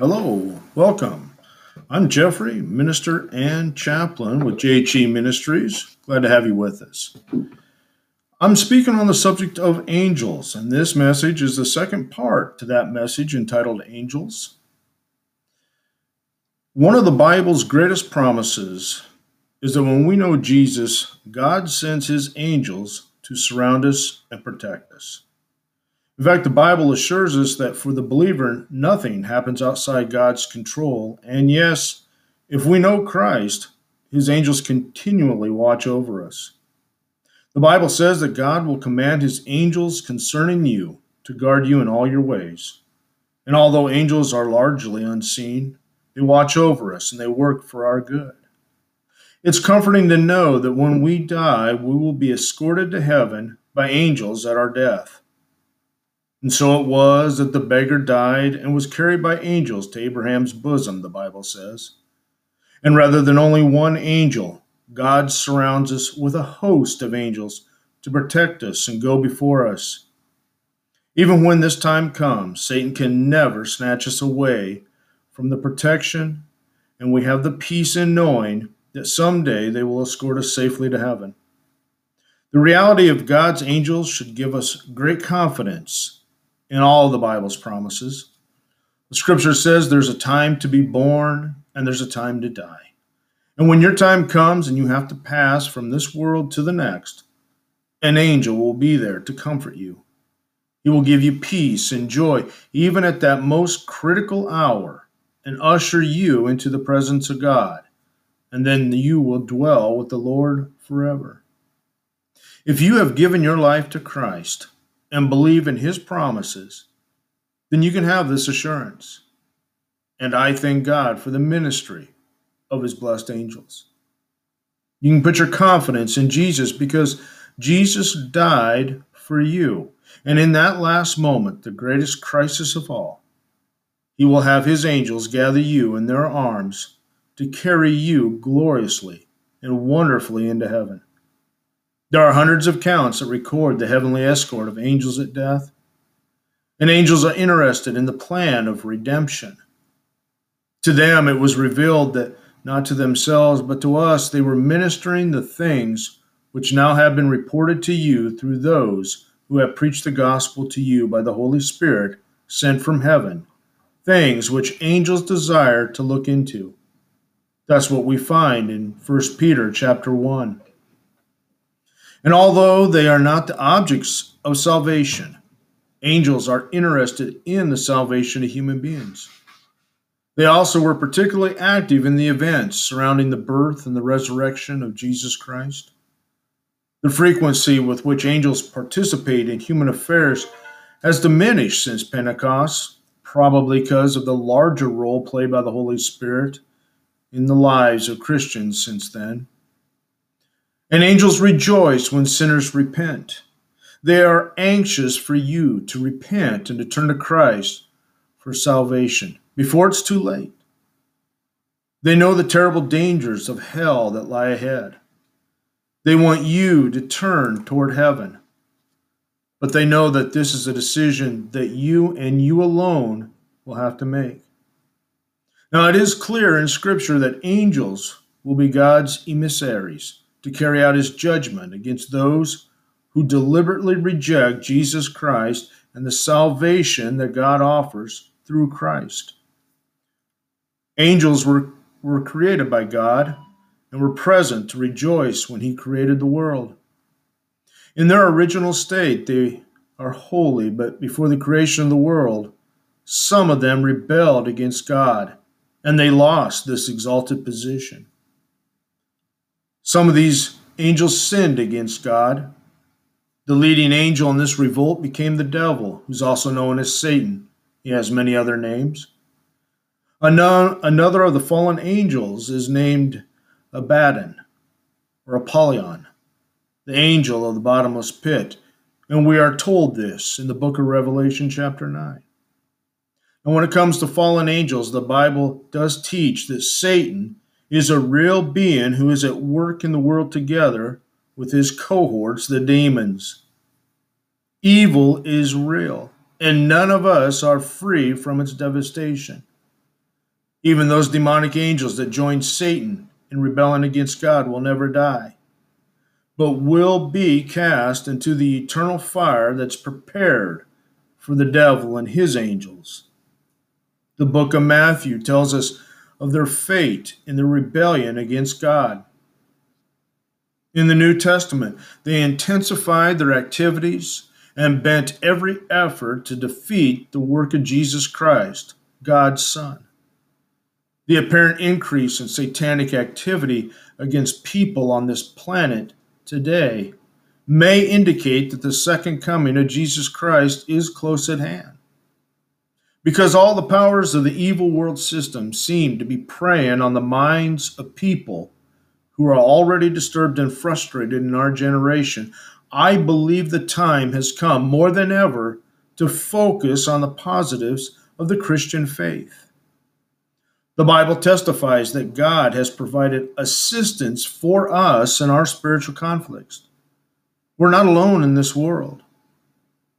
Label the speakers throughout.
Speaker 1: Hello, welcome. I'm Jeffrey, minister and chaplain with JHE Ministries. Glad to have you with us. I'm speaking on the subject of angels, and this message is the second part to that message entitled Angels. One of the Bible's greatest promises is that when we know Jesus, God sends his angels to surround us and protect us. In fact, the Bible assures us that for the believer, nothing happens outside God's control. And yes, if we know Christ, his angels continually watch over us. The Bible says that God will command his angels concerning you to guard you in all your ways. And although angels are largely unseen, they watch over us and they work for our good. It's comforting to know that when we die, we will be escorted to heaven by angels at our death. And so it was that the beggar died and was carried by angels to Abraham's bosom, the Bible says. And rather than only one angel, God surrounds us with a host of angels to protect us and go before us. Even when this time comes, Satan can never snatch us away from the protection, and we have the peace in knowing that someday they will escort us safely to heaven. The reality of God's angels should give us great confidence in all the Bible's promises. The scripture says there's a time to be born and there's a time to die. And when your time comes and you have to pass from this world to the next, an angel will be there to comfort you. He will give you peace and joy, even at that most critical hour, and usher you into the presence of God. And then you will dwell with the Lord forever. If you have given your life to Christ, and believe in his promises, then you can have this assurance. And I thank God for the ministry of his blessed angels. You can put your confidence in Jesus because Jesus died for you. And in that last moment, the greatest crisis of all, he will have his angels gather you in their arms to carry you gloriously and wonderfully into heaven. There are hundreds of counts that record the heavenly escort of angels at death, and angels are interested in the plan of redemption. To them it was revealed that not to themselves, but to us, they were ministering the things which now have been reported to you through those who have preached the gospel to you by the Holy Spirit sent from heaven, things which angels desire to look into. That's what we find in 1 Peter chapter 1. And although they are not the objects of salvation, angels are interested in the salvation of human beings. They also were particularly active in the events surrounding the birth and the resurrection of Jesus Christ. The frequency with which angels participate in human affairs has diminished since Pentecost, probably because of the larger role played by the Holy Spirit in the lives of Christians since then. And angels rejoice when sinners repent. They are anxious for you to repent and to turn to Christ for salvation before it's too late. They know the terrible dangers of hell that lie ahead. They want you to turn toward heaven. But they know that this is a decision that you and you alone will have to make. Now, it is clear in Scripture that angels will be God's emissaries to carry out his judgment against those who deliberately reject Jesus Christ and the salvation that God offers through Christ. Angels were, were created by God and were present to rejoice when he created the world. In their original state, they are holy, but before the creation of the world, some of them rebelled against God, and they lost this exalted position. Some of these angels sinned against God. The leading angel in this revolt became the devil, who's also known as Satan. He has many other names. Another of the fallen angels is named Abaddon or Apollyon, the angel of the bottomless pit, and we are told this in the book of Revelation, chapter 9. And when it comes to fallen angels, the Bible does teach that Satan is a real being who is at work in the world together with his cohorts, the demons. Evil is real, and none of us are free from its devastation. Even those demonic angels that joined Satan in rebelling against God will never die, but will be cast into the eternal fire that's prepared for the devil and his angels. The book of Matthew tells us of their fate in the rebellion against God. In the New Testament, they intensified their activities and bent every effort to defeat the work of Jesus Christ, God's Son. The apparent increase in satanic activity against people on this planet today may indicate that the second coming of Jesus Christ is close at hand. Because all the powers of the evil world system seem to be preying on the minds of people who are already disturbed and frustrated in our generation, I believe the time has come more than ever to focus on the positives of the Christian faith. The Bible testifies that God has provided assistance for us in our spiritual conflicts. We're not alone in this world.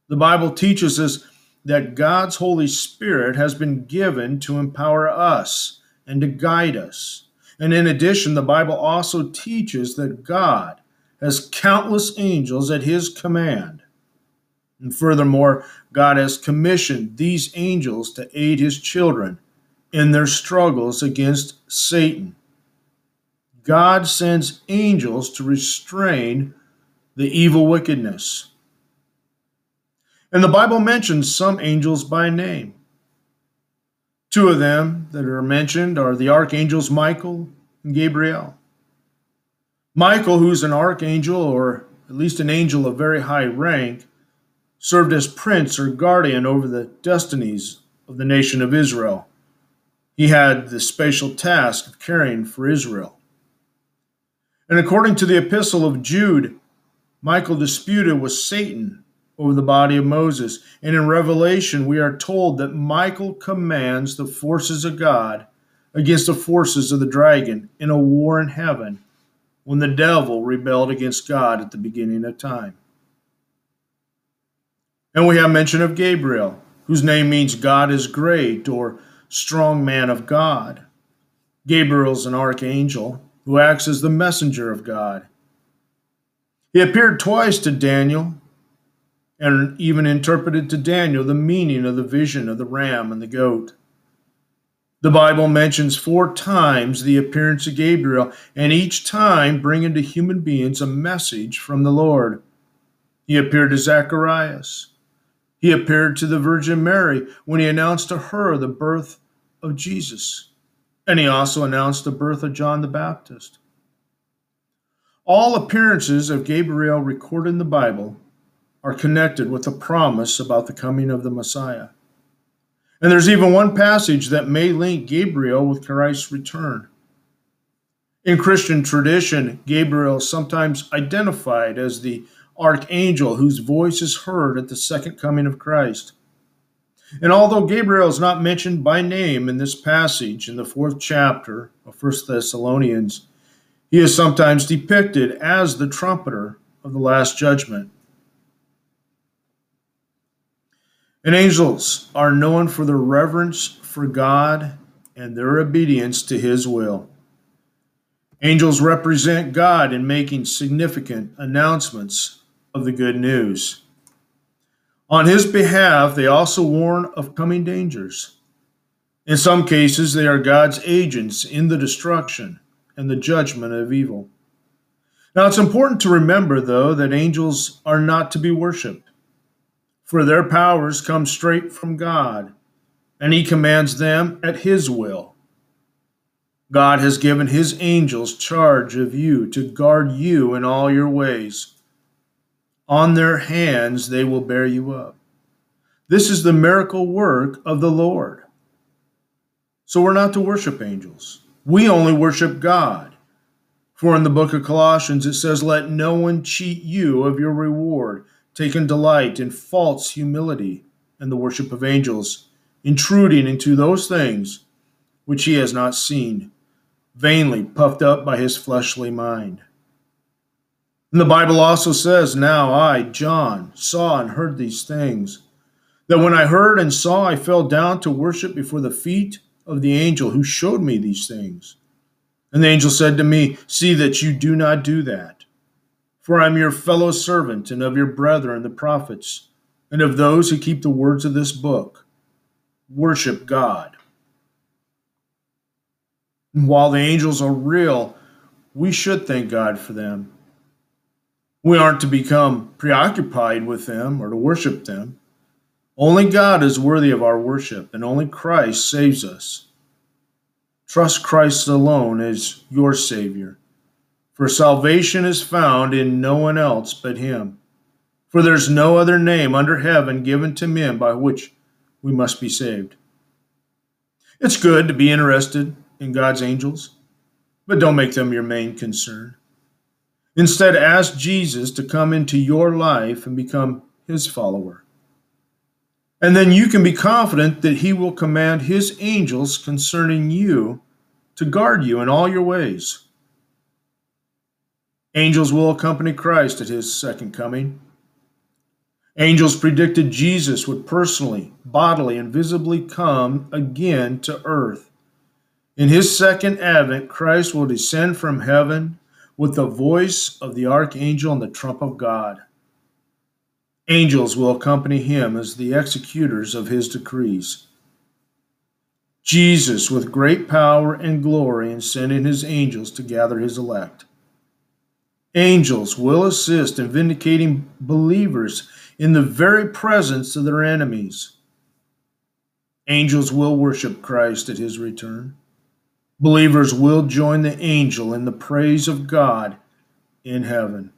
Speaker 1: The Bible teaches us that God's Holy Spirit has been given to empower us and to guide us. And in addition, the Bible also teaches that God has countless angels at his command. And furthermore, God has commissioned these angels to aid his children in their struggles against Satan. God sends angels to restrain the evil wickedness. And the Bible mentions some angels by name. Two of them that are mentioned are the archangels Michael and Gabriel. Michael, who's an archangel or at least an angel of very high rank, served as prince or guardian over the destinies of the nation of Israel. He had the special task of caring for Israel. And according to the epistle of Jude, Michael disputed with Satan over the body of Moses. And in Revelation, we are told that Michael commands the forces of God against the forces of the dragon in a war in heaven when the devil rebelled against God at the beginning of time. And we have mention of Gabriel, whose name means God is great or strong man of God. Gabriel's an archangel who acts as the messenger of God. He appeared twice to Daniel and even interpreted to Daniel the meaning of the vision of the ram and the goat. The Bible mentions four times the appearance of Gabriel, and each time bringing to human beings a message from the Lord. He appeared to Zacharias. He appeared to the Virgin Mary when he announced to her the birth of Jesus. And he also announced the birth of John the Baptist. All appearances of Gabriel recorded in the Bible are connected with a promise about the coming of the Messiah. And there's even one passage that may link Gabriel with Christ's return. In Christian tradition, Gabriel is sometimes identified as the archangel whose voice is heard at the second coming of Christ. And although Gabriel is not mentioned by name in this passage in the fourth chapter of First Thessalonians, he is sometimes depicted as the trumpeter of the Last Judgment. And angels are known for their reverence for God and their obedience to his will. Angels represent God in making significant announcements of the good news. On his behalf, they also warn of coming dangers. In some cases, they are God's agents in the destruction and the judgment of evil. Now, it's important to remember, though, that angels are not to be worshiped, for their powers come straight from God, and He commands them at His will. God has given His angels charge of you to guard you in all your ways. On their hands they will bear you up. This is the miracle work of the Lord. So we're not to worship angels. We only worship God. For in the book of Colossians it says, Let no one cheat you of your reward, taking delight in false humility and the worship of angels, intruding into those things which he has not seen, vainly puffed up by his fleshly mind. And the Bible also says, Now I, John, saw and heard these things. That when I heard and saw, I fell down to worship before the feet of the angel who showed me these things. And the angel said to me, See that you do not do that. For I am your fellow servant and of your brethren the prophets, and of those who keep the words of this book. Worship God. And while the angels are real, we should thank God for them. We aren't to become preoccupied with them or to worship them. Only God is worthy of our worship, and only Christ saves us. Trust Christ alone as your Savior, for salvation is found in no one else but Him. For there's no other name under heaven given to men by which we must be saved. It's good to be interested in God's angels, but don't make them your main concern. Instead, ask Jesus to come into your life and become His follower. And then you can be confident that he will command his angels concerning you to guard you in all your ways. Angels will accompany Christ at his second coming. Angels predicted Jesus would personally, bodily, and visibly come again to earth. In his second advent, Christ will descend from heaven with the voice of the archangel and the trump of God. Angels will accompany him as the executors of his decrees. Jesus, with great power and glory, and sending his angels to gather his elect. Angels will assist in vindicating believers in the very presence of their enemies. Angels will worship Christ at his return. Believers will join the angel in the praise of God in heaven.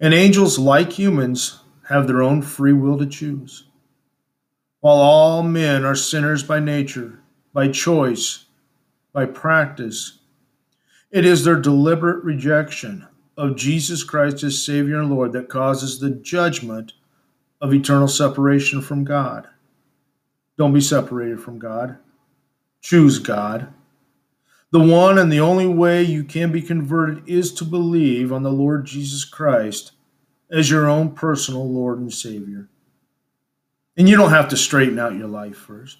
Speaker 1: And angels, like humans, have their own free will to choose. While all men are sinners by nature, by choice, by practice, it is their deliberate rejection of Jesus Christ as Savior and Lord that causes the judgment of eternal separation from God. Don't be separated from God. Choose God. The one and the only way you can be converted is to believe on the Lord Jesus Christ as your own personal Lord and Savior. And you don't have to straighten out your life first.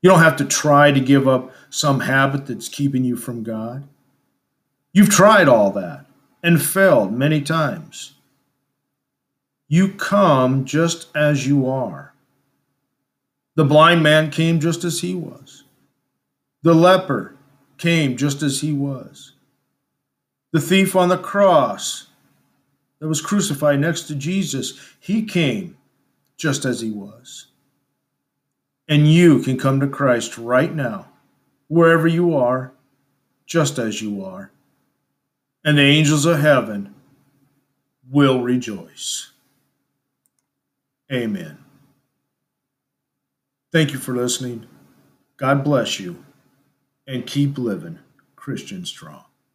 Speaker 1: You don't have to try to give up some habit that's keeping you from God. You've tried all that and failed many times. You come just as you are. The blind man came just as he was. The leper came just as he was. The thief on the cross that was crucified next to Jesus, he came just as he was. And you can come to Christ right now, wherever you are, just as you are. And the angels of heaven will rejoice. Amen. Thank you for listening. God bless you and keep living Christian strong.